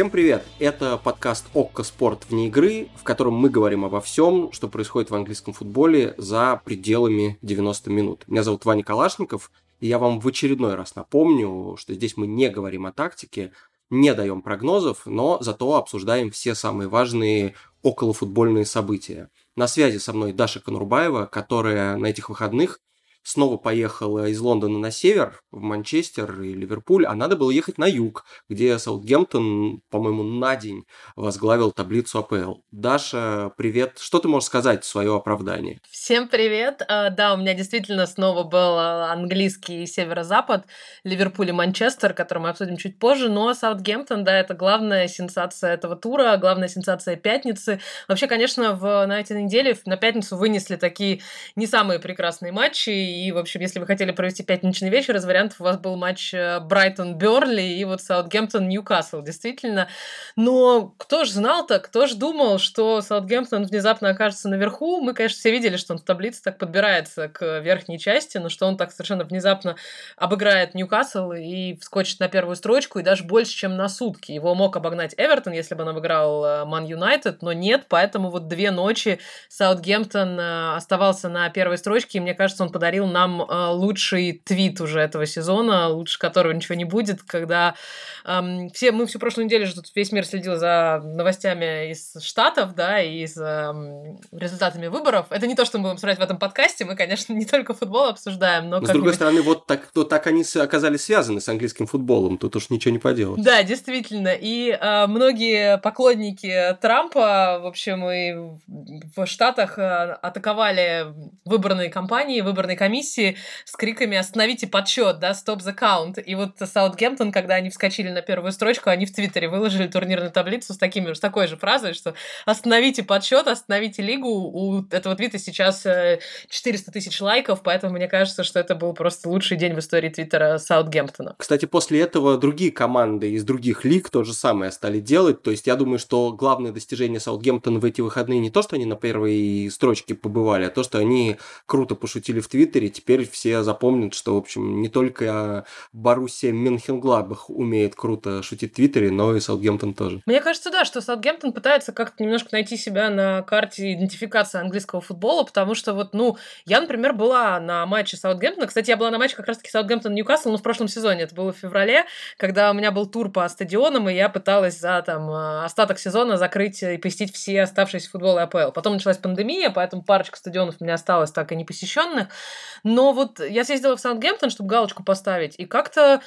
Всем привет! Это подкаст «Окко Спорт вне игры», в котором мы говорим обо всем, что происходит в английском футболе за пределами 90 минут. Меня зовут Ваня Калашников, и я вам в очередной раз напомню, что здесь мы не говорим о тактике, не даем прогнозов, но зато обсуждаем все самые важные околофутбольные события. На связи со мной Даша Конурбаева, которая на этих выходных снова поехала из Лондона на север, в Манчестер и Ливерпуль, а надо было ехать на юг, где Саутгемптон, по-моему, на день возглавил таблицу АПЛ. Даша, привет. Что ты можешь сказать в свое оправдание? Всем привет. А, да, у меня действительно снова был а, английский северо-запад, Ливерпуль и Манчестер, который мы обсудим чуть позже, но Саутгемптон, да, это главная сенсация этого тура, главная сенсация пятницы. Вообще, конечно, в, на этой неделе на пятницу вынесли такие не самые прекрасные матчи, и, в общем, если вы хотели провести пятничный вечер, из вариантов у вас был матч э, Брайтон-Берли и вот Саутгемптон-Ньюкасл, действительно. Но кто ж знал-то, кто ж думал, что Саутгемптон внезапно окажется наверху? Мы, конечно, все видели, что он в таблице так подбирается к верхней части, но что он так совершенно внезапно обыграет Ньюкасл и вскочит на первую строчку, и даже больше, чем на сутки. Его мог обогнать Эвертон, если бы он обыграл Ман э, Юнайтед, но нет, поэтому вот две ночи Саутгемптон э, оставался на первой строчке, и мне кажется, он подарил подарил нам э, лучший твит уже этого сезона, лучше которого ничего не будет, когда э, все, мы всю прошлую неделю же тут весь мир следил за новостями из Штатов, да, и с э, результатами выборов. Это не то, что мы будем смотреть в этом подкасте, мы, конечно, не только футбол обсуждаем, но... но с другой стороны, вот так, то, так они оказались связаны с английским футболом, тут уж ничего не поделать. Да, действительно, и э, многие поклонники Трампа, в общем, и в Штатах э, атаковали выборные кампании, выборные комиссии комиссии с криками «Остановите подсчет, да, стоп the count». И вот Саутгемптон, когда они вскочили на первую строчку, они в Твиттере выложили турнирную таблицу с, такими, с такой же фразой, что «Остановите подсчет, остановите лигу». У этого твита сейчас 400 э, тысяч лайков, поэтому мне кажется, что это был просто лучший день в истории Твиттера Саутгемптона. Кстати, после этого другие команды из других лиг то же самое стали делать. То есть я думаю, что главное достижение Саутгемптона в эти выходные не то, что они на первой строчке побывали, а то, что они круто пошутили в Твиттере, Твиттере, теперь все запомнят, что, в общем, не только Боруссия Мюнхенглабах умеет круто шутить в Твиттере, но и Саутгемптон тоже. Мне кажется, да, что Саутгемптон пытается как-то немножко найти себя на карте идентификации английского футбола, потому что вот, ну, я, например, была на матче Саутгемптона. Кстати, я была на матче как раз-таки Саутгемптон-Ньюкасл, но в прошлом сезоне. Это было в феврале, когда у меня был тур по стадионам, и я пыталась за там остаток сезона закрыть и посетить все оставшиеся футболы АПЛ. Потом началась пандемия, поэтому парочка стадионов у меня осталось так и не посещенных. Но вот я съездила в Саутгемптон, чтобы галочку поставить, и как-то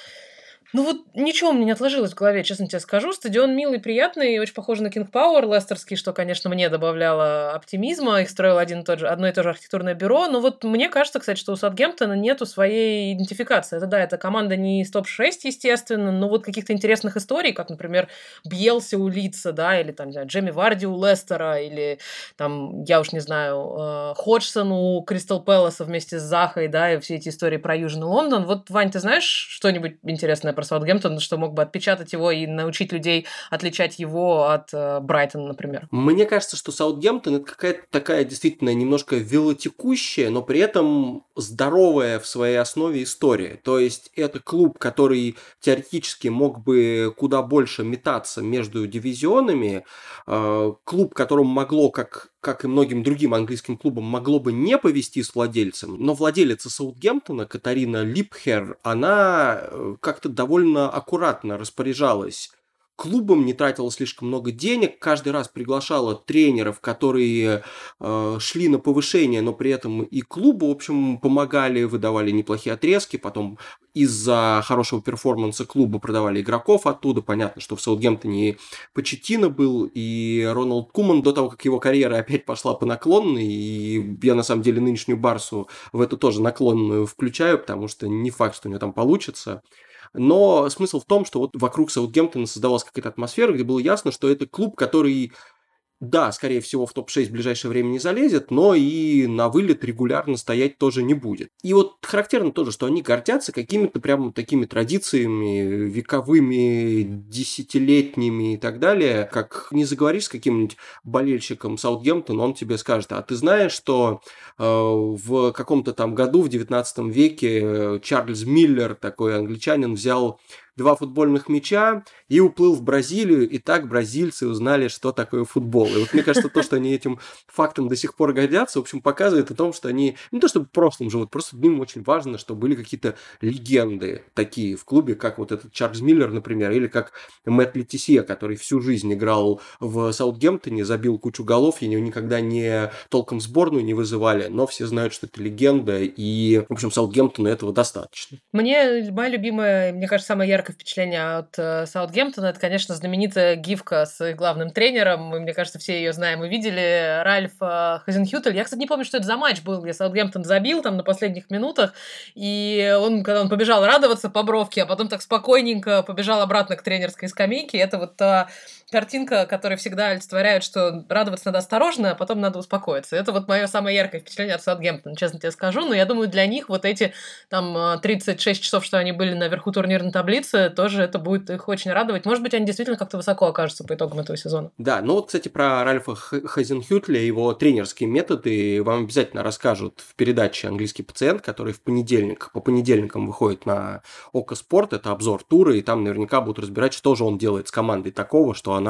ну вот ничего у меня не отложилось в голове, честно тебе скажу. Стадион милый, приятный, очень похож на King Power лестерский, что, конечно, мне добавляло оптимизма. Их строил один и тот же, одно и то же архитектурное бюро. Но вот мне кажется, кстати, что у Саутгемптона нету своей идентификации. Это да, это команда не из топ-6, естественно, но вот каких-то интересных историй, как, например, Бьелси у Лица, да, или там, знаю, Джемми Варди у Лестера, или там, я уж не знаю, э, Ходжсон у Кристал Пэласа вместе с Захой, да, и все эти истории про Южный Лондон. Вот, Вань, ты знаешь что-нибудь интересное про про Саутгемптон, что мог бы отпечатать его и научить людей отличать его от э, Брайтона, например? Мне кажется, что Саутгемптон это какая-то такая действительно немножко велотекущая, но при этом здоровая в своей основе история. То есть это клуб, который теоретически мог бы куда больше метаться между дивизионами, э, клуб, которому могло, как как и многим другим английским клубам, могло бы не повести с владельцем, но владелица Саутгемптона, Катарина Липхер, она э, как-то довольно аккуратно распоряжалась клубом, не тратила слишком много денег, каждый раз приглашала тренеров, которые э, шли на повышение, но при этом и клубу, в общем, помогали, выдавали неплохие отрезки, потом из-за хорошего перформанса клуба продавали игроков оттуда. Понятно, что в Саутгемптоне Почетина был, и Роналд Куман до того, как его карьера опять пошла по наклонной, и я на самом деле нынешнюю Барсу в эту тоже наклонную включаю, потому что не факт, что у него там получится. Но смысл в том, что вот вокруг Саутгемптона создавалась какая-то атмосфера, где было ясно, что это клуб, который да, скорее всего, в топ-6 в ближайшее время не залезет, но и на вылет регулярно стоять тоже не будет. И вот характерно тоже, что они гордятся какими-то прям такими традициями вековыми, десятилетними и так далее. Как не заговоришь с каким-нибудь болельщиком Саутгемптон, он тебе скажет, а ты знаешь, что э, в каком-то там году, в 19 веке, Чарльз Миллер, такой англичанин, взял два футбольных мяча и уплыл в Бразилию, и так бразильцы узнали, что такое футбол. И вот мне кажется, то, что они этим фактом до сих пор гордятся, в общем, показывает о том, что они не то чтобы в прошлом живут, просто им очень важно, что были какие-то легенды такие в клубе, как вот этот Чарльз Миллер, например, или как Мэтт Летисье, который всю жизнь играл в Саутгемптоне, забил кучу голов, и никогда не толком сборную не вызывали, но все знают, что это легенда, и, в общем, Саутгемптону этого достаточно. Мне, моя любимая, мне кажется, самое яркое впечатление от э, Саутгемптона, это, конечно, знаменитая гифка с главным тренером, мы, мне кажется, все ее знаем и видели, Ральф э, Хазенхютель. Я, кстати, не помню, что это за матч был, где Саутгемптон забил там на последних минутах, и он, когда он побежал радоваться по бровке, а потом так спокойненько побежал обратно к тренерской скамейке, это вот та картинка, которая всегда олицетворяет, что радоваться надо осторожно, а потом надо успокоиться. Это вот мое самое яркое впечатление от Саутгемптона, честно тебе скажу. Но я думаю, для них вот эти там 36 часов, что они были наверху турнирной таблицы, тоже это будет их очень радовать. Может быть, они действительно как-то высоко окажутся по итогам этого сезона. Да, ну вот, кстати, про Ральфа Хазенхютля, его тренерские методы вам обязательно расскажут в передаче «Английский пациент», который в понедельник, по понедельникам выходит на Око Спорт, это обзор тура, и там наверняка будут разбирать, что же он делает с командой такого, что она,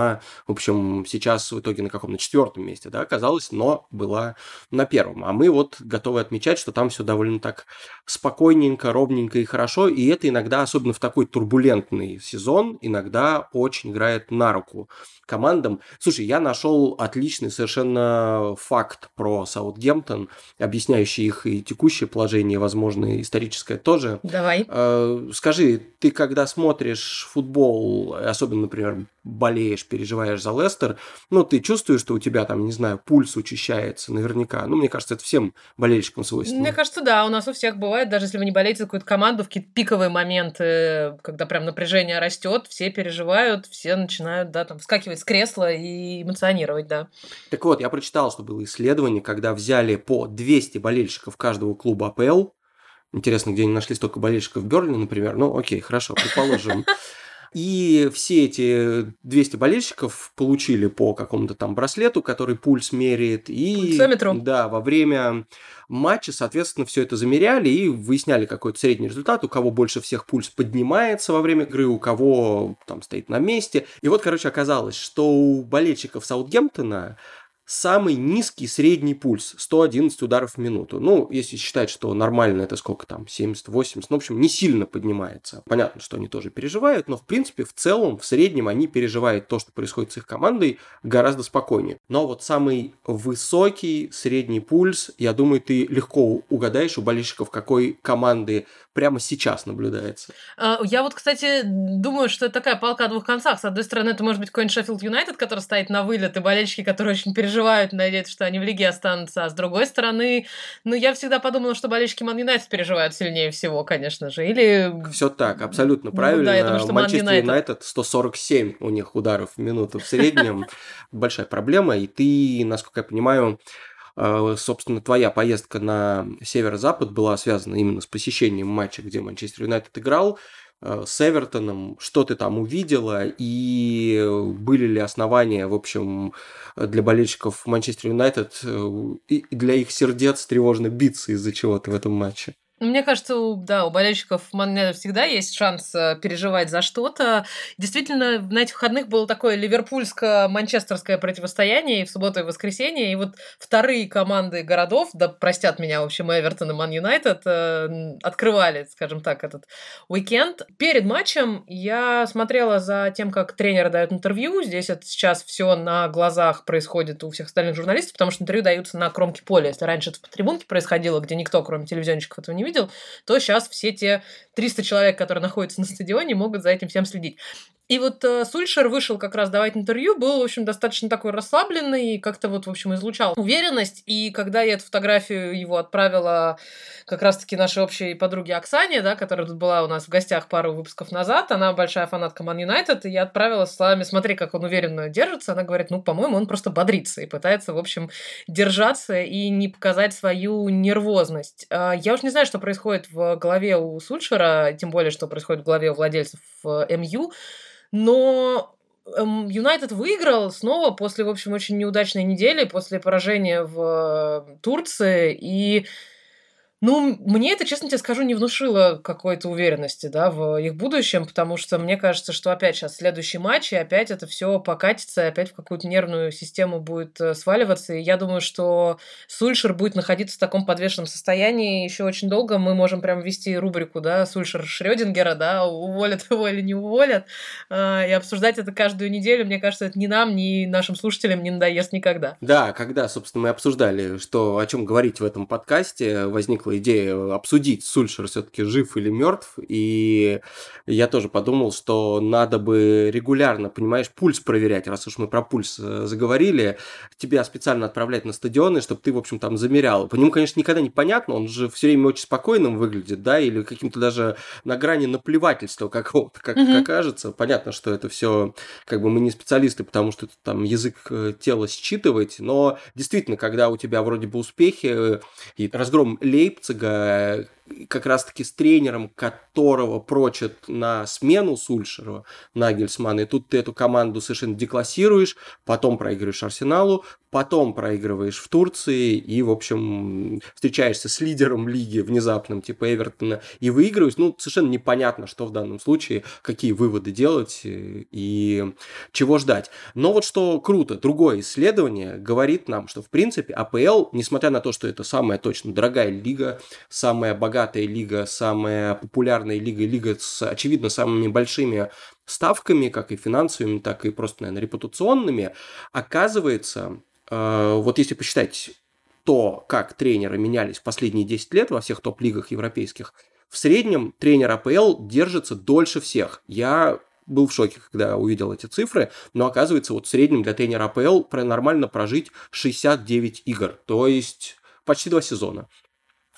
в общем, сейчас в итоге на каком? На четвертом месте, да, оказалась, но была на первом. А мы вот готовы отмечать, что там все довольно так спокойненько, ровненько и хорошо, и это иногда, особенно в такой турбулентный сезон, иногда очень играет на руку командам. Слушай, я нашел отличный совершенно факт про Саутгемптон, объясняющий их и текущее положение, возможно, историческое тоже. Давай. Э, скажи, ты когда смотришь футбол, особенно, например, болеешь, переживаешь за Лестер, ну, ты чувствуешь, что у тебя там, не знаю, пульс учащается наверняка. Ну, мне кажется, это всем болельщикам свойственно. Мне кажется, да, у нас у всех бывает, даже если вы не болеете за какую-то команду, в какие-то пиковые моменты, когда прям напряжение растет, все переживают, все начинают, да, там, вскакивать с кресла и эмоционировать, да. Так вот, я прочитал, что было исследование, когда взяли по 200 болельщиков каждого клуба АПЛ, Интересно, где они нашли столько болельщиков в Берли, например. Ну, окей, хорошо, предположим. И все эти 200 болельщиков получили по какому-то там браслету, который пульс меряет. И, Пульсометру. Да, во время матча, соответственно, все это замеряли и выясняли какой-то средний результат, у кого больше всех пульс поднимается во время игры, у кого там стоит на месте. И вот, короче, оказалось, что у болельщиков Саутгемптона самый низкий средний пульс 111 ударов в минуту. Ну, если считать, что нормально это сколько там, 70-80, ну, в общем, не сильно поднимается. Понятно, что они тоже переживают, но, в принципе, в целом, в среднем они переживают то, что происходит с их командой, гораздо спокойнее. Но вот самый высокий средний пульс, я думаю, ты легко угадаешь у болельщиков какой команды прямо сейчас наблюдается. А, я вот, кстати, думаю, что это такая палка о двух концах. С одной стороны, это может быть какой-нибудь Шеффилд Юнайтед, который стоит на вылет, и болельщики, которые очень переживают надеются, что они в лиге останутся. А с другой стороны, ну, я всегда подумала, что болельщики Ман Юнайтед переживают сильнее всего, конечно же. Или... Все так, абсолютно правильно. Ну, да, я думаю, что Манчестер Юнайтед 147 у них ударов в минуту в среднем. Большая проблема. И ты, насколько я понимаю, собственно, твоя поездка на северо-запад была связана именно с посещением матча, где Манчестер Юнайтед играл. Э, с Эвертоном, что ты там увидела, и были ли основания, в общем, для болельщиков Манчестер Юнайтед э, и для их сердец тревожно биться из-за чего-то в этом матче? Ну, мне кажется, у, да, у болельщиков Маннеда всегда есть шанс э, переживать за что-то. Действительно, на этих выходных было такое ливерпульско-манчестерское противостояние и в субботу, и в воскресенье. И вот вторые команды городов, да простят меня, в общем, Эвертон и Ман Юнайтед, э, открывали, скажем так, этот уикенд. Перед матчем я смотрела за тем, как тренер дает интервью. Здесь это сейчас все на глазах происходит у всех остальных журналистов, потому что интервью даются на кромке поля. Если раньше это в трибунке происходило, где никто, кроме телевизионщиков, этого не видел, видел, то сейчас все те 300 человек, которые находятся на стадионе, могут за этим всем следить. И вот э, Сульшер вышел как раз давать интервью, был, в общем, достаточно такой расслабленный, и как-то вот, в общем, излучал уверенность. И когда я эту фотографию его отправила как раз-таки нашей общей подруге Оксане, да, которая тут была у нас в гостях пару выпусков назад, она большая фанатка Ман Юнайтед, и я отправила словами, смотри, как он уверенно держится. Она говорит, ну, по-моему, он просто бодрится и пытается, в общем, держаться и не показать свою нервозность. А, я уж не знаю, что происходит в голове у Сульшера, тем более, что происходит в голове у владельцев э, МЮ, но эм, Юнайтед выиграл снова после, в общем, очень неудачной недели, после поражения в э, Турции. И Ну, мне это, честно тебе скажу, не внушило какой-то уверенности, да, в их будущем, потому что мне кажется, что опять сейчас следующий матч, и опять это все покатится, и опять в какую-то нервную систему будет э, сваливаться. И я думаю, что Сульшер будет находиться в таком подвешенном состоянии еще очень долго. Мы можем прям вести рубрику, да, Сульшер Шрёдингера, да, уволят его или не уволят, а, и обсуждать это каждую неделю. Мне кажется, это ни нам, ни нашим слушателям не надоест никогда. Да, когда, собственно, мы обсуждали, что о чем говорить в этом подкасте, возникла идея обсудить, Сульшер все-таки жив или мертв, и я тоже подумал, что надо бы регулярно, понимаешь, пульс проверять, раз уж мы про пульс э, заговорили, тебя специально отправлять на стадионы, чтобы ты, в общем, там замерял. По нему, конечно, никогда не понятно, он же все время очень спокойным выглядит, да, или каким-то даже на грани наплевательства какого-то, как, mm-hmm. как кажется. Понятно, что это все, как бы мы не специалисты, потому что это там язык э, тела считывать, но действительно, когда у тебя вроде бы успехи э, и разгром 这个。Как раз-таки с тренером, которого прочат на смену Сульшеру, Нагельсмана, и тут ты эту команду совершенно деклассируешь, потом проигрываешь Арсеналу, потом проигрываешь в Турции и, в общем, встречаешься с лидером лиги внезапным, типа Эвертона, и выигрываешь. Ну, совершенно непонятно, что в данном случае, какие выводы делать и чего ждать. Но вот что круто, другое исследование говорит нам, что, в принципе, АПЛ, несмотря на то, что это самая точно дорогая лига, самая богатая лига, самая популярная лига, лига с, очевидно, самыми большими ставками, как и финансовыми, так и просто, наверное, репутационными, оказывается, Э, вот если посчитать то, как тренеры менялись в последние 10 лет во всех топ-лигах европейских, в среднем тренер АПЛ держится дольше всех. Я был в шоке, когда увидел эти цифры, но оказывается, вот в среднем для тренера АПЛ нормально прожить 69 игр, то есть почти два сезона.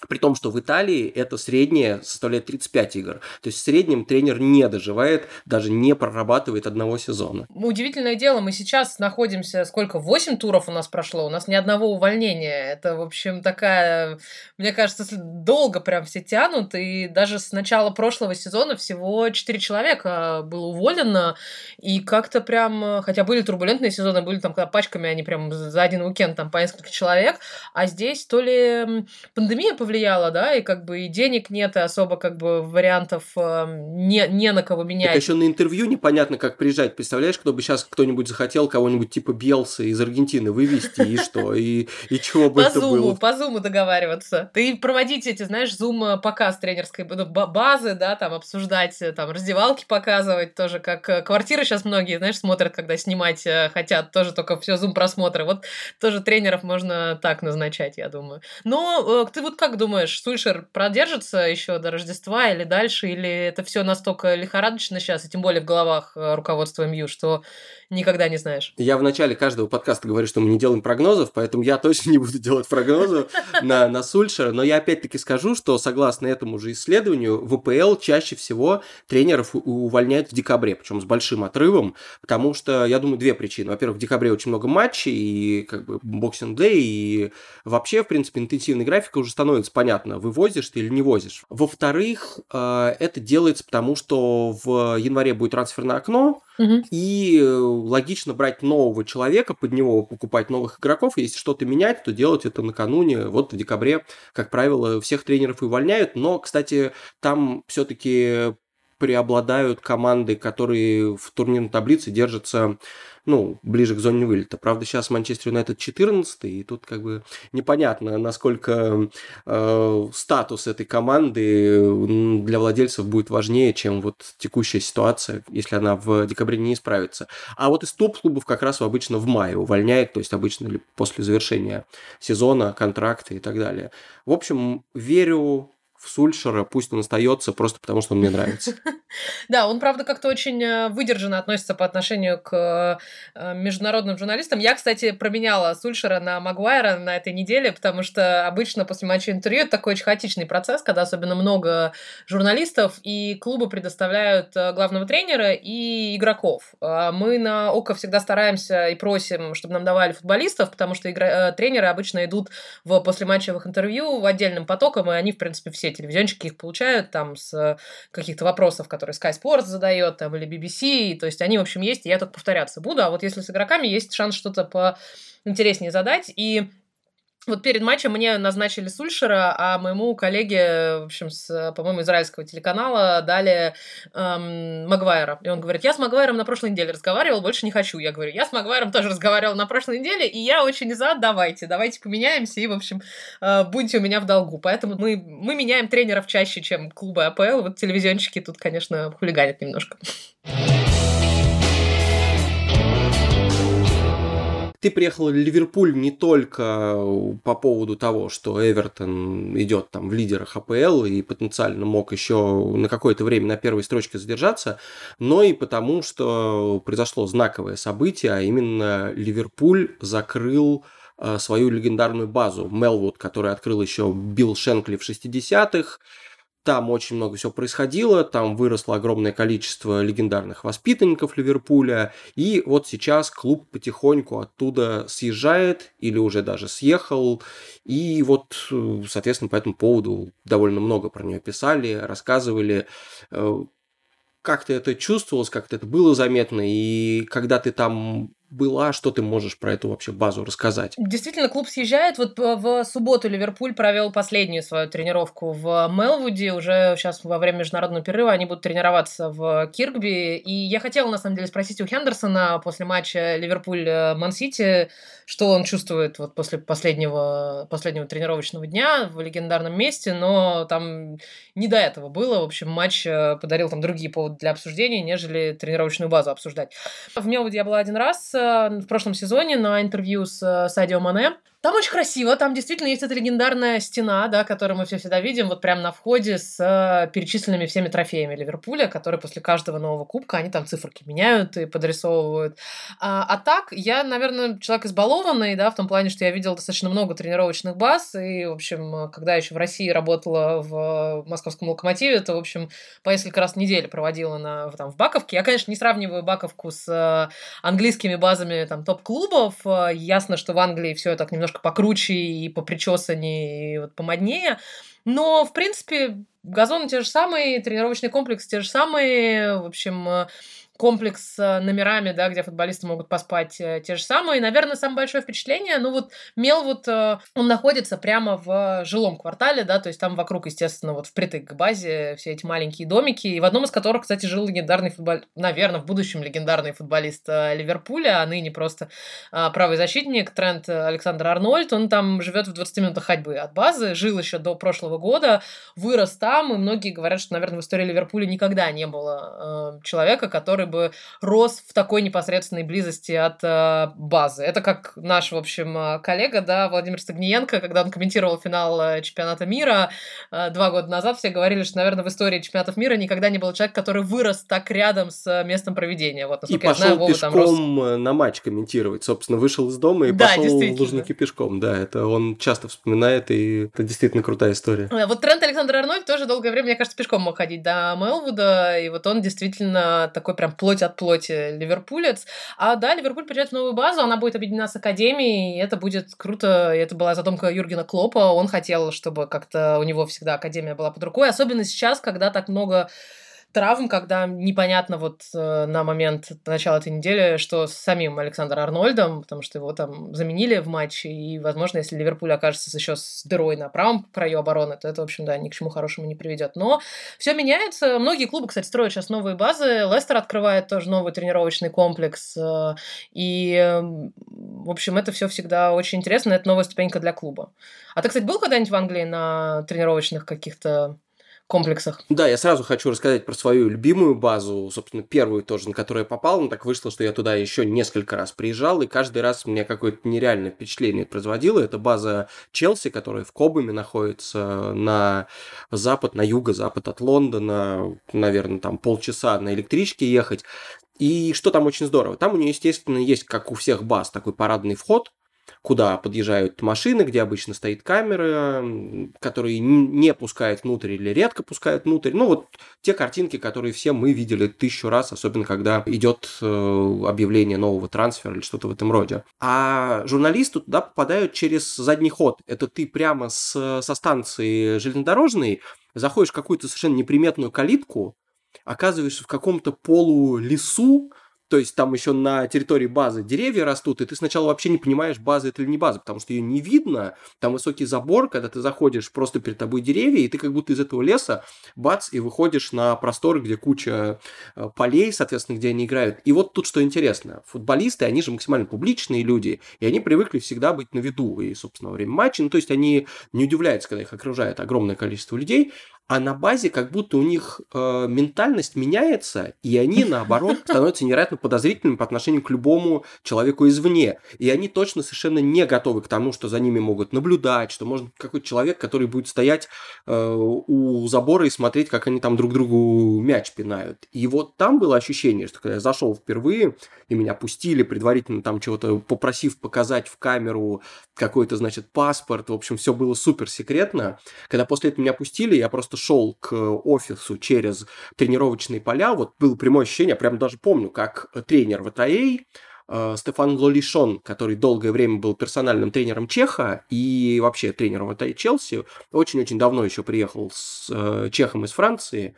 При том, что в Италии это среднее составляет 35 игр. То есть в среднем тренер не доживает, даже не прорабатывает одного сезона. Удивительное дело, мы сейчас находимся, сколько, 8 туров у нас прошло, у нас ни одного увольнения. Это, в общем, такая, мне кажется, долго прям все тянут, и даже с начала прошлого сезона всего 4 человека было уволено, и как-то прям, хотя были турбулентные сезоны, были там, когда пачками они прям за один уикенд там по несколько человек, а здесь то ли пандемия повлияла, повлияло, да, и как бы и денег нет, и особо как бы вариантов э, не, не на кого менять. Так еще на интервью непонятно, как приезжать. Представляешь, кто бы сейчас кто-нибудь захотел кого-нибудь типа Белса из Аргентины вывести, и что, и, и чего бы это было? По зуму договариваться. Ты проводить эти, знаешь, зум э, показ тренерской ну, базы, да, там обсуждать, э, там раздевалки показывать тоже, как э, квартиры сейчас многие, знаешь, смотрят, когда снимать хотят, тоже только все зум просмотры. Вот тоже тренеров можно так назначать, я думаю. Но ты вот как думаешь, Сульшер продержится еще до Рождества или дальше, или это все настолько лихорадочно сейчас, и тем более в головах э, руководства МЮ, что никогда не знаешь? Я в начале каждого подкаста говорю, что мы не делаем прогнозов, поэтому я точно не буду делать прогнозы на, на Сульшера, но я опять-таки скажу, что согласно этому же исследованию, в УПЛ чаще всего тренеров увольняют в декабре, причем с большим отрывом, потому что, я думаю, две причины. Во-первых, в декабре очень много матчей, и как бы боксинг дэй, и вообще, в принципе, интенсивный график уже становится понятно, вывозишь ты или не возишь. Во-вторых, э, это делается потому, что в январе будет трансферное окно, угу. и э, логично брать нового человека, под него покупать новых игроков, если что-то менять, то делать это накануне, вот в декабре, как правило, всех тренеров увольняют, но, кстати, там все-таки преобладают команды, которые в турнирной таблице держатся ну, ближе к зоне вылета. Правда, сейчас Манчестер Юнайтед 14 и тут как бы непонятно, насколько э, статус этой команды для владельцев будет важнее, чем вот текущая ситуация, если она в декабре не исправится. А вот из топ-клубов как раз обычно в мае увольняет, то есть обычно после завершения сезона, контракта и так далее. В общем, верю Сульшера, пусть он остается просто потому, что он мне нравится. Да, он, правда, как-то очень э, выдержанно относится по отношению к э, международным журналистам. Я, кстати, променяла Сульшера на Магуайра на этой неделе, потому что обычно после матча интервью это такой очень хаотичный процесс, когда особенно много журналистов, и клубы предоставляют э, главного тренера и игроков. А мы на ОКО всегда стараемся и просим, чтобы нам давали футболистов, потому что тренеры обычно идут в послематчевых интервью в отдельным потоком, и они, в принципе, все телевизионщики их получают там с каких-то вопросов, которые Sky Sports задает, там, или BBC, то есть они, в общем, есть, и я тут повторяться буду, а вот если с игроками есть шанс что-то поинтереснее задать, и Вот перед матчем мне назначили Сульшера, а моему коллеге, в общем, с, по-моему, израильского телеканала дали эм, Магуайра. И он говорит, я с Магуайром на прошлой неделе разговаривал, больше не хочу. Я говорю, я с Магуайром тоже разговаривал на прошлой неделе, и я очень за, давайте, давайте поменяемся, и, в общем, э, будьте у меня в долгу. Поэтому мы, мы меняем тренеров чаще, чем клубы АПЛ. Вот телевизионщики тут, конечно, хулиганят немножко. Ты приехал в Ливерпуль не только по поводу того, что Эвертон идет там в лидерах АПЛ и потенциально мог еще на какое-то время на первой строчке задержаться, но и потому, что произошло знаковое событие, а именно Ливерпуль закрыл э, свою легендарную базу. Мелвуд, которую открыл еще Билл Шенкли в 60-х, там очень много всего происходило, там выросло огромное количество легендарных воспитанников Ливерпуля, и вот сейчас клуб потихоньку оттуда съезжает или уже даже съехал, и вот, соответственно, по этому поводу довольно много про нее писали, рассказывали. Э, как-то это чувствовалось, как-то это было заметно, и когда ты там была, что ты можешь про эту вообще базу рассказать? Действительно, клуб съезжает. Вот в субботу Ливерпуль провел последнюю свою тренировку в Мелвуде. Уже сейчас во время международного перерыва они будут тренироваться в Киркби. И я хотела, на самом деле, спросить у Хендерсона после матча Ливерпуль-Ман-Сити, что он чувствует вот после последнего, последнего тренировочного дня в легендарном месте, но там не до этого было. В общем, матч э, подарил там другие поводы для обсуждения, нежели тренировочную базу обсуждать. В Мелвуде я была один раз, в прошлом сезоне на интервью с э, Садио Мане. Там очень красиво, там действительно есть эта легендарная стена, да, которую мы все всегда видим, вот прямо на входе с э, перечисленными всеми трофеями Ливерпуля, которые после каждого нового кубка, они там циферки меняют и подрисовывают. А, а так, я, наверное, человек избалованный, да, в том плане, что я видел достаточно много тренировочных баз, и, в общем, когда еще в России работала в московском локомотиве, то, в общем, по несколько раз в неделю проводила на, там, в Баковке. Я, конечно, не сравниваю Баковку с э, английскими базами там топ-клубов. Ясно, что в Англии все так немножко немножко покруче и по причесаннее, и вот помоднее. Но, в принципе, газоны те же самые, тренировочный комплекс те же самые. В общем, комплекс с номерами, да, где футболисты могут поспать э, те же самые. И, наверное, самое большое впечатление, ну вот Мелвуд, э, он находится прямо в жилом квартале, да, то есть там вокруг, естественно, вот впритык к базе все эти маленькие домики, и в одном из которых, кстати, жил легендарный футболист, наверное, в будущем легендарный футболист э, Ливерпуля, а ныне просто правый защитник Трент Александр Арнольд, он там живет в 20 минутах ходьбы от базы, жил еще до прошлого года, вырос там, и многие говорят, что, наверное, в истории Ливерпуля никогда не было человека, который который бы рос в такой непосредственной близости от э, базы. Это как наш, в общем, э, коллега, да, Владимир Стагниенко, когда он комментировал финал э, чемпионата мира э, два года назад, все говорили, что, наверное, в истории чемпионатов мира никогда не был человек, который вырос так рядом с местом проведения. Вот, и пошел знаю, Вова пешком там рос... на матч комментировать. Собственно, вышел из дома и да, пошел в Лужники пешком. Да, это он часто вспоминает, и это действительно крутая история. Вот Трент Александр Арнольд тоже долгое время, мне кажется, пешком мог ходить до Мелвуда, и вот он действительно такой прям плоть от плоти ливерпулец. А да, Ливерпуль приезжает в новую базу, она будет объединена с Академией, и это будет круто. И это была задумка Юргена Клопа. Он хотел, чтобы как-то у него всегда Академия была под рукой, особенно сейчас, когда так много травм, когда непонятно вот э, на момент начала этой недели, что с самим Александром Арнольдом, потому что его там заменили в матче, и, возможно, если Ливерпуль окажется еще с дырой на правом краю обороны, то это, в общем, да, ни к чему хорошему не приведет. Но все меняется. Многие клубы, кстати, строят сейчас новые базы. Лестер открывает тоже новый тренировочный комплекс. Э, и, в общем, это все всегда очень интересно. Это новая ступенька для клуба. А ты, кстати, был когда-нибудь в Англии на тренировочных каких-то комплексах. Да, я сразу хочу рассказать про свою любимую базу, собственно, первую тоже, на которую я попал. Но так вышло, что я туда еще несколько раз приезжал, и каждый раз мне какое-то нереальное впечатление производило. Это база Челси, которая в Кобаме находится на запад, на юго-запад от Лондона, наверное, там полчаса на электричке ехать. И что там очень здорово? Там у нее, естественно, есть, как у всех баз, такой парадный вход, куда подъезжают машины, где обычно стоит камера, которые не пускают внутрь или редко пускают внутрь. Ну, вот те картинки, которые все мы видели тысячу раз, особенно когда идет э, объявление нового трансфера или что-то в этом роде. А журналисты туда попадают через задний ход. Это ты прямо с, со станции железнодорожной заходишь в какую-то совершенно неприметную калитку, оказываешься в каком-то полулесу, То есть там еще на территории базы деревья растут, и ты сначала вообще не понимаешь, база это или не база, потому что ее не видно. Там высокий забор, когда ты заходишь, просто перед тобой деревья, и ты как будто из этого леса бац, и выходишь на простор, где куча э, полей, соответственно, где они играют. И вот тут что интересно. Футболисты, они же максимально публичные люди, и они привыкли всегда быть на виду, и, собственно, во время матча. Ну, то есть они не удивляются, когда их окружает огромное количество людей, а на базе как будто у них э, ментальность меняется, и они, наоборот, становятся невероятно подозрительными по отношению к любому человеку извне. И они точно совершенно не готовы к тому, что за ними могут наблюдать, что может какой-то человек, который будет стоять э, у забора и смотреть, как они там друг другу мяч пинают. И вот там было ощущение, что когда я зашел впервые, и меня пустили предварительно там чего-то, попросив показать в камеру какой-то, значит, паспорт, в общем, все было супер секретно. Когда после этого меня пустили, я просто шел к офису через тренировочные поля, вот было прямое ощущение, я прям даже помню, как тренер ВТА э, Стефан Лолишон, который долгое время был персональным тренером Чеха и вообще тренером ВТА Челси, очень-очень давно еще приехал с э, Чехом из Франции,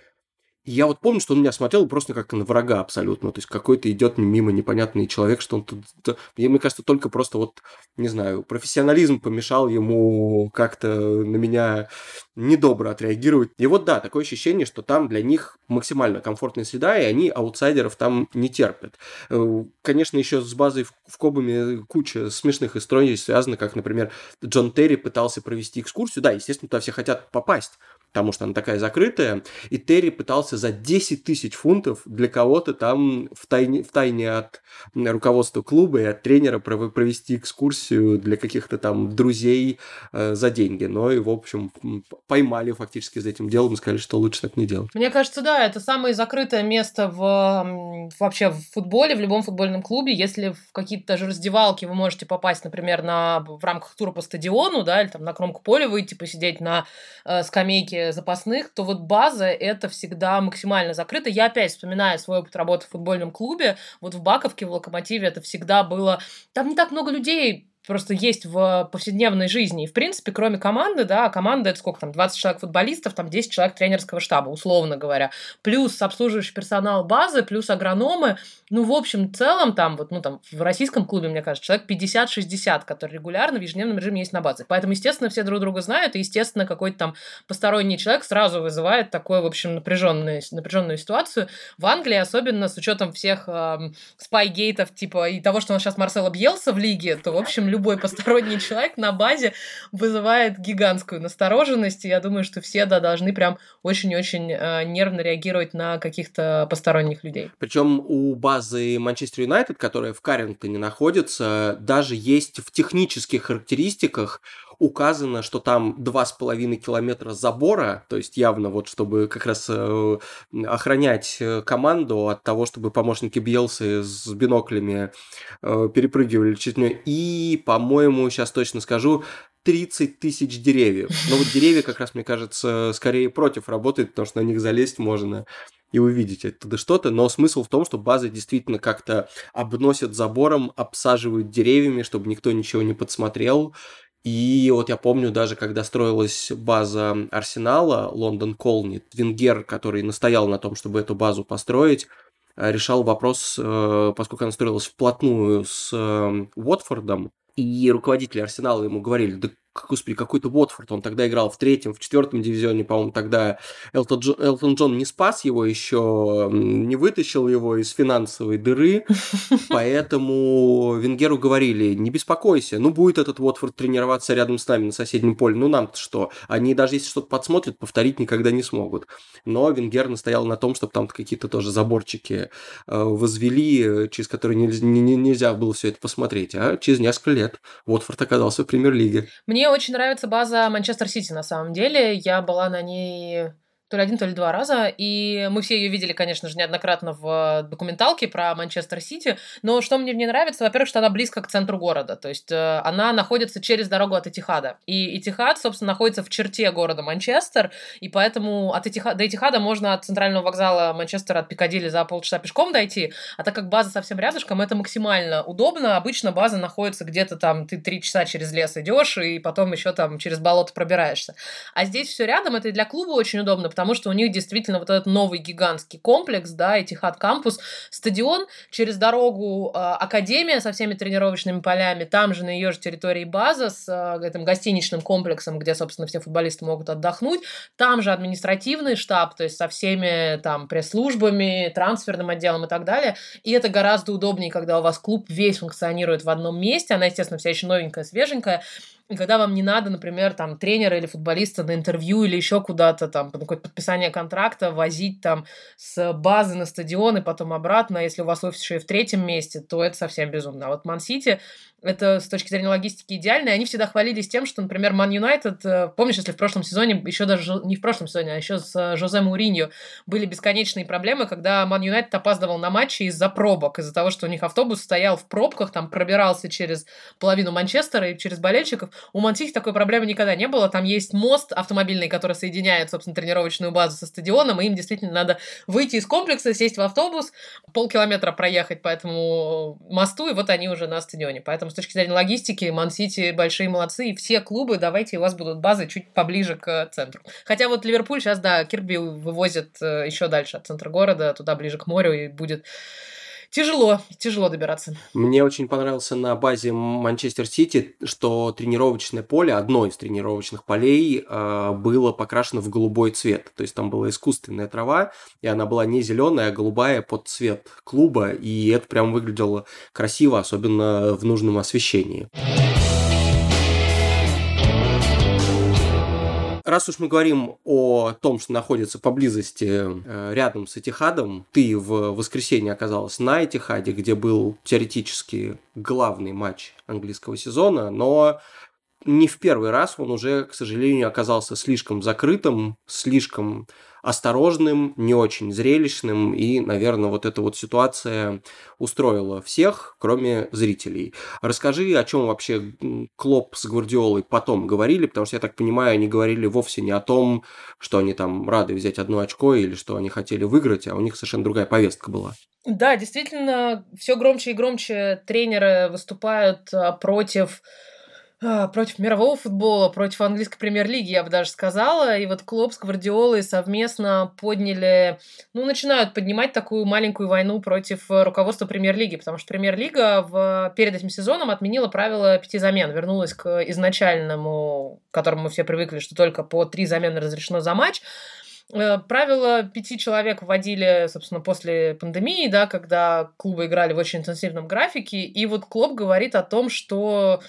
я вот помню, что он меня смотрел просто как на врага абсолютно. То есть какой-то идет мимо непонятный человек, что он тут... Мне кажется, только просто вот, не знаю, профессионализм помешал ему как-то на меня недобро отреагировать. И вот да, такое ощущение, что там для них максимально комфортная среда, и они аутсайдеров там не терпят. Э, конечно, еще с базой в Кобаме куча смешных историй связана, как, например, Джон Терри пытался провести экскурсию. Да, естественно, туда все хотят попасть потому что она такая закрытая, и Терри пытался за 10 тысяч фунтов для кого-то там в тайне, в тайне от руководства клуба и от тренера провести экскурсию для каких-то там друзей э, за деньги. Но и, в общем, поймали фактически за этим делом и сказали, что лучше так не делать. Мне кажется, да, это самое закрытое место в вообще в футболе, в любом футбольном клубе. Если в какие-то даже раздевалки вы можете попасть, например, на, в рамках тура по стадиону, да, или там на кромку поля выйти, посидеть на э, скамейке запасных, то вот база это всегда максимально закрыто. Я опять вспоминаю свой опыт работы в футбольном клубе. Вот в Баковке, в Локомотиве это всегда было... Там не так много людей просто есть в повседневной жизни. И, в принципе, кроме команды, да, команда это сколько там, 20 человек футболистов, там 10 человек тренерского штаба, условно говоря. Плюс обслуживающий персонал базы, плюс агрономы. Ну, в общем, целом там, вот, ну, там, в российском клубе, мне кажется, человек 50-60, которые регулярно в ежедневном режиме есть на базе. Поэтому, естественно, все друг друга знают, и, естественно, какой-то там посторонний человек сразу вызывает такую, в общем, напряженную, напряженную ситуацию. В Англии, особенно с учетом всех э, спайгейтов, типа, и того, что у нас сейчас Марсело Бьелса в лиге, то, в общем, любой посторонний человек на базе вызывает гигантскую настороженность, и я думаю, что все, да, должны прям очень-очень э, нервно реагировать на каких-то посторонних людей. Причем у базы Манчестер Юнайтед, которая в Каррингтоне находится, даже есть в технических характеристиках указано, что там два с половиной километра забора, то есть явно вот чтобы как раз э, охранять э, команду от того, чтобы помощники Бьелсы с биноклями э, перепрыгивали чуть не. И, по-моему, сейчас точно скажу, 30 тысяч деревьев. Но вот деревья, как раз, мне кажется, скорее против работают, потому что на них залезть можно и увидеть оттуда что-то, но смысл в том, что базы действительно как-то обносят забором, обсаживают деревьями, чтобы никто ничего не подсмотрел, и вот я помню даже, когда строилась база Арсенала, Лондон Колни, Венгер, который настоял на том, чтобы эту базу построить, э, решал вопрос, э, поскольку она строилась вплотную с э, Уотфордом, и руководители Арсенала ему говорили, да господи, какой-то Уотфорд, он тогда играл в третьем, в четвертом дивизионе, по-моему, тогда Элтон Джон, Элтон Джон не спас его еще, не вытащил его из финансовой дыры, поэтому Венгеру говорили, не беспокойся, ну будет этот Уотфорд тренироваться рядом с нами на соседнем поле, ну нам-то что, они даже если что-то подсмотрят, повторить никогда не смогут. Но Венгер настоял на том, чтобы там какие-то тоже заборчики э, возвели, через которые нельзя, нельзя было все это посмотреть, а через несколько лет Уотфорд оказался в премьер-лиге. Мне очень нравится база Манчестер Сити на самом деле. Я была на ней то ли один, то ли два раза. И мы все ее видели, конечно же, неоднократно в документалке про Манчестер Сити. Но что мне в ней нравится, во-первых, что она близко к центру города. То есть э, она находится через дорогу от Этихада. И Этихад, собственно, находится в черте города Манчестер. И поэтому от Этихада, до Этихада можно от центрального вокзала Манчестера, от Пикадилли за полчаса пешком дойти. А так как база совсем рядышком, это максимально удобно. Обычно база находится где-то там, ты три часа через лес идешь, и потом еще там через болото пробираешься. А здесь все рядом, это и для клуба очень удобно, потому что у них действительно вот этот новый гигантский комплекс, да, Этихад кампус, стадион, через дорогу э, академия со всеми тренировочными полями, там же на ее же территории база с э, этим гостиничным комплексом, где, собственно, все футболисты могут отдохнуть, там же административный штаб, то есть со всеми там пресс-службами, трансферным отделом и так далее, и это гораздо удобнее, когда у вас клуб весь функционирует в одном месте, она, естественно, вся еще новенькая, свеженькая, и когда вам не надо, например, там, тренера или футболиста на интервью или еще куда-то там, на какое-то подписание контракта, возить там с базы на стадион и потом обратно, а если у вас офис еще и в третьем месте, то это совсем безумно. А вот Ман-Сити это с точки зрения логистики идеально. И они всегда хвалились тем, что, например, Ман Юнайтед, э, помнишь, если в прошлом сезоне, еще даже не в прошлом сезоне, а еще с э, Жозе Мауриньо были бесконечные проблемы, когда Ман Юнайтед опаздывал на матчи из-за пробок, из-за того, что у них автобус стоял в пробках, там пробирался через половину Манчестера и через болельщиков. У Мансити такой проблемы никогда не было. Там есть мост автомобильный, который соединяет, собственно, тренировочную базу со стадионом, и им действительно надо выйти из комплекса, сесть в автобус, полкилометра проехать по этому мосту, и вот они уже на стадионе. Поэтому точки зрения логистики, Ман-Сити большие молодцы, и все клубы, давайте, у вас будут базы чуть поближе к центру. Хотя вот Ливерпуль сейчас, да, Кирби вывозит э, еще дальше от центра города, туда ближе к морю, и будет тяжело, тяжело добираться. Мне очень понравился на базе Манчестер Сити, что тренировочное поле, одно из тренировочных полей, э, было покрашено в голубой цвет. То есть там была искусственная трава, и она была не зеленая, а голубая под цвет клуба, и это прям выглядело красиво, особенно в нужном освещении. Раз уж мы говорим о том, что находится поблизости э, рядом с Этихадом, ты в воскресенье оказалась на Этихаде, где был теоретически главный матч английского сезона, но не в первый раз он уже, к сожалению, оказался слишком закрытым, слишком осторожным, не очень зрелищным, и, наверное, вот эта вот ситуация устроила всех, кроме зрителей. Расскажи, о чем вообще Клоп с Гвардиолой потом говорили, потому что, я так понимаю, они говорили вовсе не о том, что они там рады взять одно очко или что они хотели выиграть, а у них совершенно другая повестка была. Да, действительно, все громче и громче тренеры выступают а, против против мирового футбола, против английской премьер-лиги, я бы даже сказала. И вот Клоп с Гвардиолой совместно подняли, ну, начинают поднимать такую маленькую войну против э, руководства премьер-лиги, потому что премьер-лига в, перед этим сезоном отменила правило пяти замен, вернулась к изначальному, к которому мы все привыкли, что только по три замены разрешено за матч. Э, правила пяти человек вводили, собственно, после пандемии, да, когда клубы играли в очень интенсивном графике. И вот Клоп говорит о том, что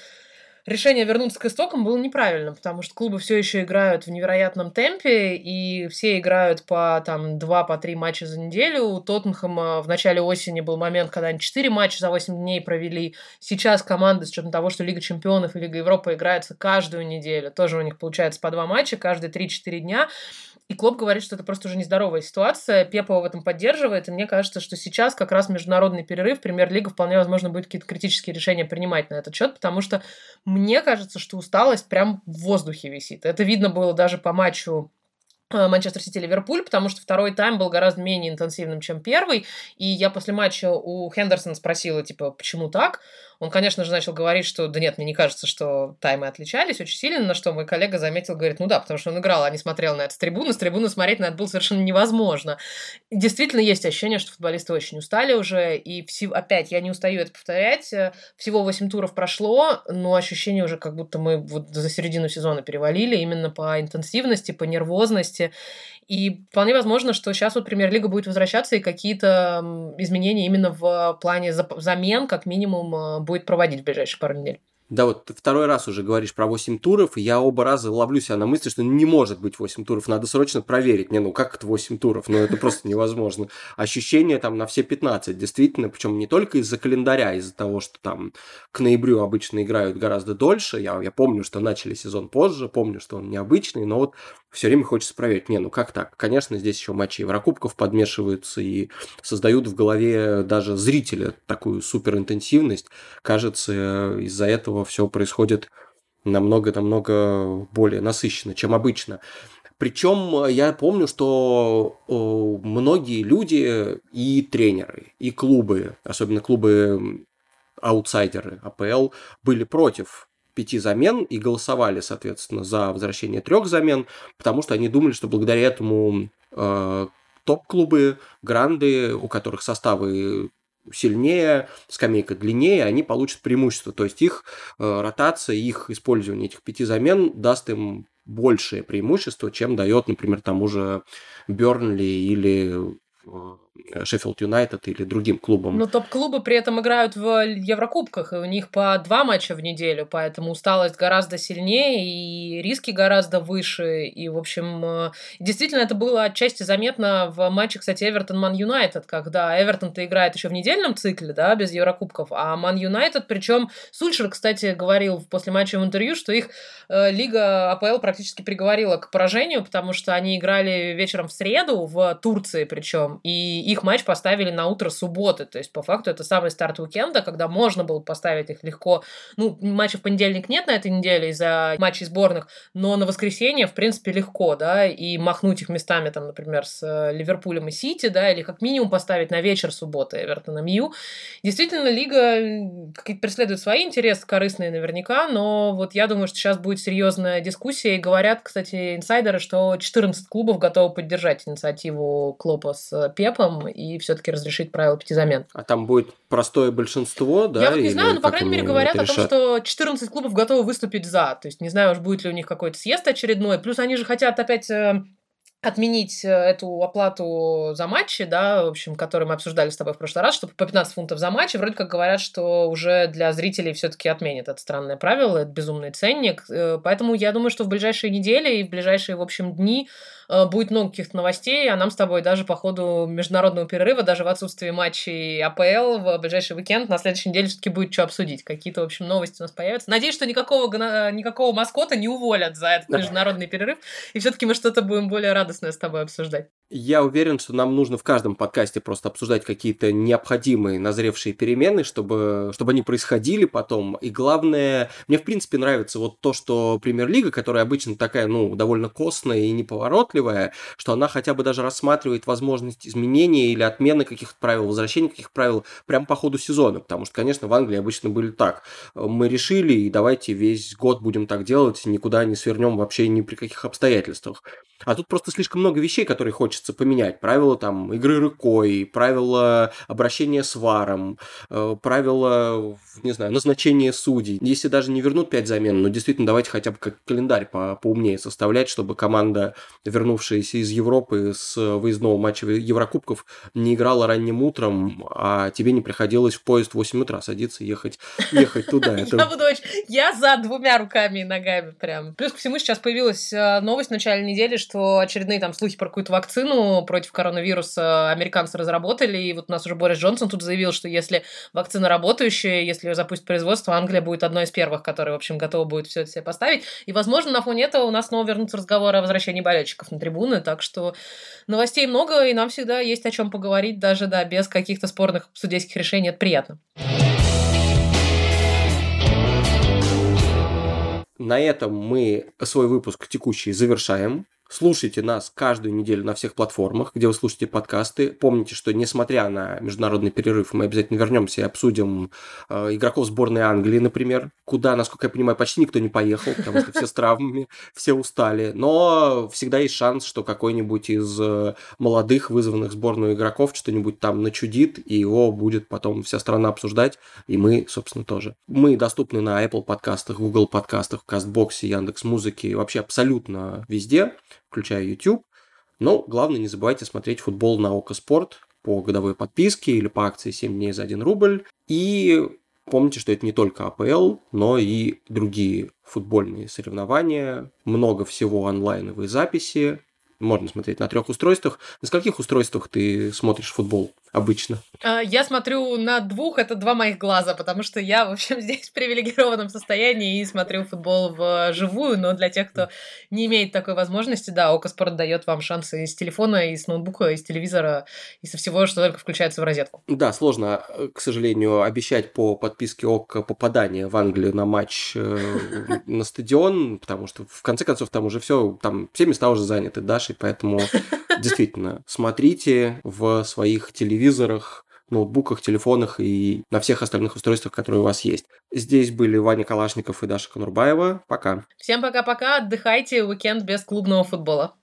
решение вернуться к истокам было неправильно, потому что клубы все еще играют в невероятном темпе, и все играют по там два, по три матча за неделю. У Тоттенхэма в начале осени был момент, когда они четыре матча за 8 дней провели. Сейчас команды, с учетом того, что Лига Чемпионов и Лига Европы играются каждую неделю, тоже у них получается по два матча каждые 3-4 дня. И Клоп говорит, что это просто уже нездоровая ситуация. Пепа в этом поддерживает. И мне кажется, что сейчас как раз международный перерыв, премьер-лига вполне возможно будет какие-то критические решения принимать на этот счет, потому что мне кажется, что усталость прям в воздухе висит. Это видно было даже по матчу Э, Манчестер Сити Ливерпуль, потому что второй тайм был гораздо менее интенсивным, чем первый. И я после матча у Хендерсона спросила, типа, почему так? Он, конечно же, начал говорить, что да нет, мне не кажется, что таймы отличались очень сильно, на что мой коллега заметил, говорит, ну да, потому что он играл, а не смотрел на это с трибуны. С трибуны смотреть на это было совершенно невозможно. Действительно, есть ощущение, что футболисты очень устали уже, и все, опять, я не устаю это повторять, э, всего 8 туров прошло, но ощущение уже, как будто мы вот за середину сезона перевалили, именно по интенсивности, по нервозности. И вполне возможно, что сейчас вот премьер-лига будет возвращаться и какие-то изменения именно в плане замен, как минимум, э, будет проводить в ближайшие пару недель. Да, вот второй раз уже говоришь про 8 туров, и я оба раза ловлю себя на мысли, что не может быть 8 туров, надо срочно проверить. Не, ну как это 8 туров? Ну это просто невозможно. Ощущение там на все 15, действительно, причем не только из-за календаря, из-за того, что там к ноябрю обычно играют гораздо дольше. Я, я помню, что начали сезон позже, помню, что он необычный, но вот все время хочется проверить. Не, ну как так? Конечно, здесь еще матчи Еврокубков подмешиваются и создают в голове даже зрителя такую суперинтенсивность. Кажется, из-за этого все происходит намного-намного более насыщенно, чем обычно. Причем я помню, что многие люди и тренеры, и клубы, особенно клубы аутсайдеры АПЛ, были против пяти замен и голосовали, соответственно, за возвращение трех замен, потому что они думали, что благодаря этому э, топ-клубы, гранды, у которых составы сильнее, скамейка длиннее, они получат преимущество. То есть их э, ротация, их использование этих пяти замен даст им большее преимущество, чем дает, например, тому же Бернли или э, Шеффилд Юнайтед или другим клубам. Но топ-клубы при этом играют в Еврокубках, и у них по два матча в неделю, поэтому усталость гораздо сильнее, и риски гораздо выше, и, в общем, э, действительно это было отчасти заметно в матче, кстати, Эвертон-Ман Юнайтед, когда Эвертон-то играет еще в недельном цикле, да, без Еврокубков, а Ман Юнайтед, причем Сульшер, кстати, говорил после матча в интервью, что их э, лига АПЛ практически приговорила к поражению, потому что они играли вечером в среду в Турции причем, и их матч поставили на утро субботы. То есть, по факту, это самый старт уикенда, когда можно было поставить их легко. Ну, матча в понедельник нет на этой неделе из-за матчей сборных, но на воскресенье, в принципе, легко, да, и махнуть их местами, там, например, с э, Ливерпулем и Сити, да, или как минимум поставить на вечер субботы Эвертон и Мью. Действительно, лига преследует свои интересы, корыстные наверняка, но вот я думаю, что сейчас будет серьезная дискуссия, и говорят, кстати, инсайдеры, что 14 клубов готовы поддержать инициативу Клопа с Пепом, и все-таки разрешить правило пяти замен. А там будет простое большинство, да? Я вот не знаю, но, по крайней мере, говорят о том, что 14 клубов готовы выступить за. То есть, не знаю уж, будет ли у них какой-то съезд очередной. Плюс они же хотят опять э, отменить э, эту оплату за матчи, да, в общем, которую мы обсуждали с тобой в прошлый раз, что по 15 фунтов за матч, вроде как говорят, что уже для зрителей все-таки отменят это странное правило, это безумный ценник, э, поэтому я думаю, что в ближайшие недели и в ближайшие, в общем, дни будет много каких-то новостей, а нам с тобой даже по ходу международного перерыва, даже в отсутствии матчей АПЛ в ближайший уикенд, на следующей неделе все-таки будет что обсудить. Какие-то, в общем, новости у нас появятся. Надеюсь, что никакого, никакого маскота не уволят за этот международный перерыв, и все-таки мы что-то будем более радостное с тобой обсуждать. Я уверен, что нам нужно в каждом подкасте просто обсуждать какие-то необходимые назревшие перемены, чтобы, чтобы они происходили потом. И главное, мне в принципе нравится вот то, что премьер-лига, которая обычно такая, ну, довольно костная и неповоротливая, что она хотя бы даже рассматривает возможность изменения или отмены каких-то правил, возвращения каких-то правил прямо по ходу сезона. Потому что, конечно, в Англии обычно были так. Мы решили, и давайте весь год будем так делать, никуда не свернем вообще ни при каких обстоятельствах. А тут просто слишком много вещей, которые хочется поменять. Правила там игры рукой, правила обращения с варом, э, правила, не знаю, назначения судей. Если даже не вернут 5 замен, но действительно давайте хотя бы как календарь по поумнее составлять, чтобы команда, вернувшаяся из Европы с выездного матча Еврокубков, не играла ранним утром, а тебе не приходилось в поезд в 8 утра садиться и ехать, ехать туда. Я за двумя руками и ногами прям. Плюс ко всему сейчас появилась э, новость в начале недели, что очередные там слухи про какую-то вакцину против коронавируса американцы разработали, и вот у нас уже Борис Джонсон тут заявил, что если вакцина работающая, если ее запустит производство, Англия будет одной из первых, которая, в общем, готова будет все это себе поставить. И, возможно, на фоне этого у нас снова вернутся разговоры о возвращении болельщиков на трибуны, так что новостей много, и нам всегда есть о чем поговорить, даже, да, без каких-то спорных судейских решений, это приятно. На этом мы свой выпуск текущий завершаем. Слушайте нас каждую неделю на всех платформах, где вы слушаете подкасты. Помните, что несмотря на международный перерыв, мы обязательно вернемся и обсудим э, игроков сборной Англии, например, куда, насколько я понимаю, почти никто не поехал, потому что все с травмами, все устали. Но всегда есть шанс, что какой-нибудь из э, молодых, вызванных сборную игроков, что-нибудь там начудит, и его будет потом вся страна обсуждать, и мы, собственно, тоже. Мы доступны на Apple подкастах, Google подкастах, Кастбоксе, Яндекс Музыке, вообще абсолютно везде включая YouTube. Но главное, не забывайте смотреть футбол на Око Спорт по годовой подписке или по акции 7 дней за 1 рубль. И помните, что это не только АПЛ, но и другие футбольные соревнования, много всего онлайновые записи, можно смотреть на трех устройствах. На скольких устройствах ты смотришь футбол обычно? А, я смотрю на двух, это два моих глаза, потому что я, в общем, здесь в привилегированном состоянии и смотрю футбол в живую, но для тех, кто не имеет такой возможности, да, Око Спорт дает вам шансы из телефона, из ноутбука, из телевизора, и со всего, что только включается в розетку. Да, сложно, к сожалению, обещать по подписке Око попадание в Англию на матч э, на стадион, потому что, в конце концов, там уже все, там все места уже заняты Дашей, поэтому действительно смотрите в своих телевизорах ноутбуках, телефонах и на всех остальных устройствах, которые у вас есть. Здесь были Ваня Калашников и Даша Конурбаева. Пока. Всем пока-пока. Отдыхайте. Уикенд без клубного футбола.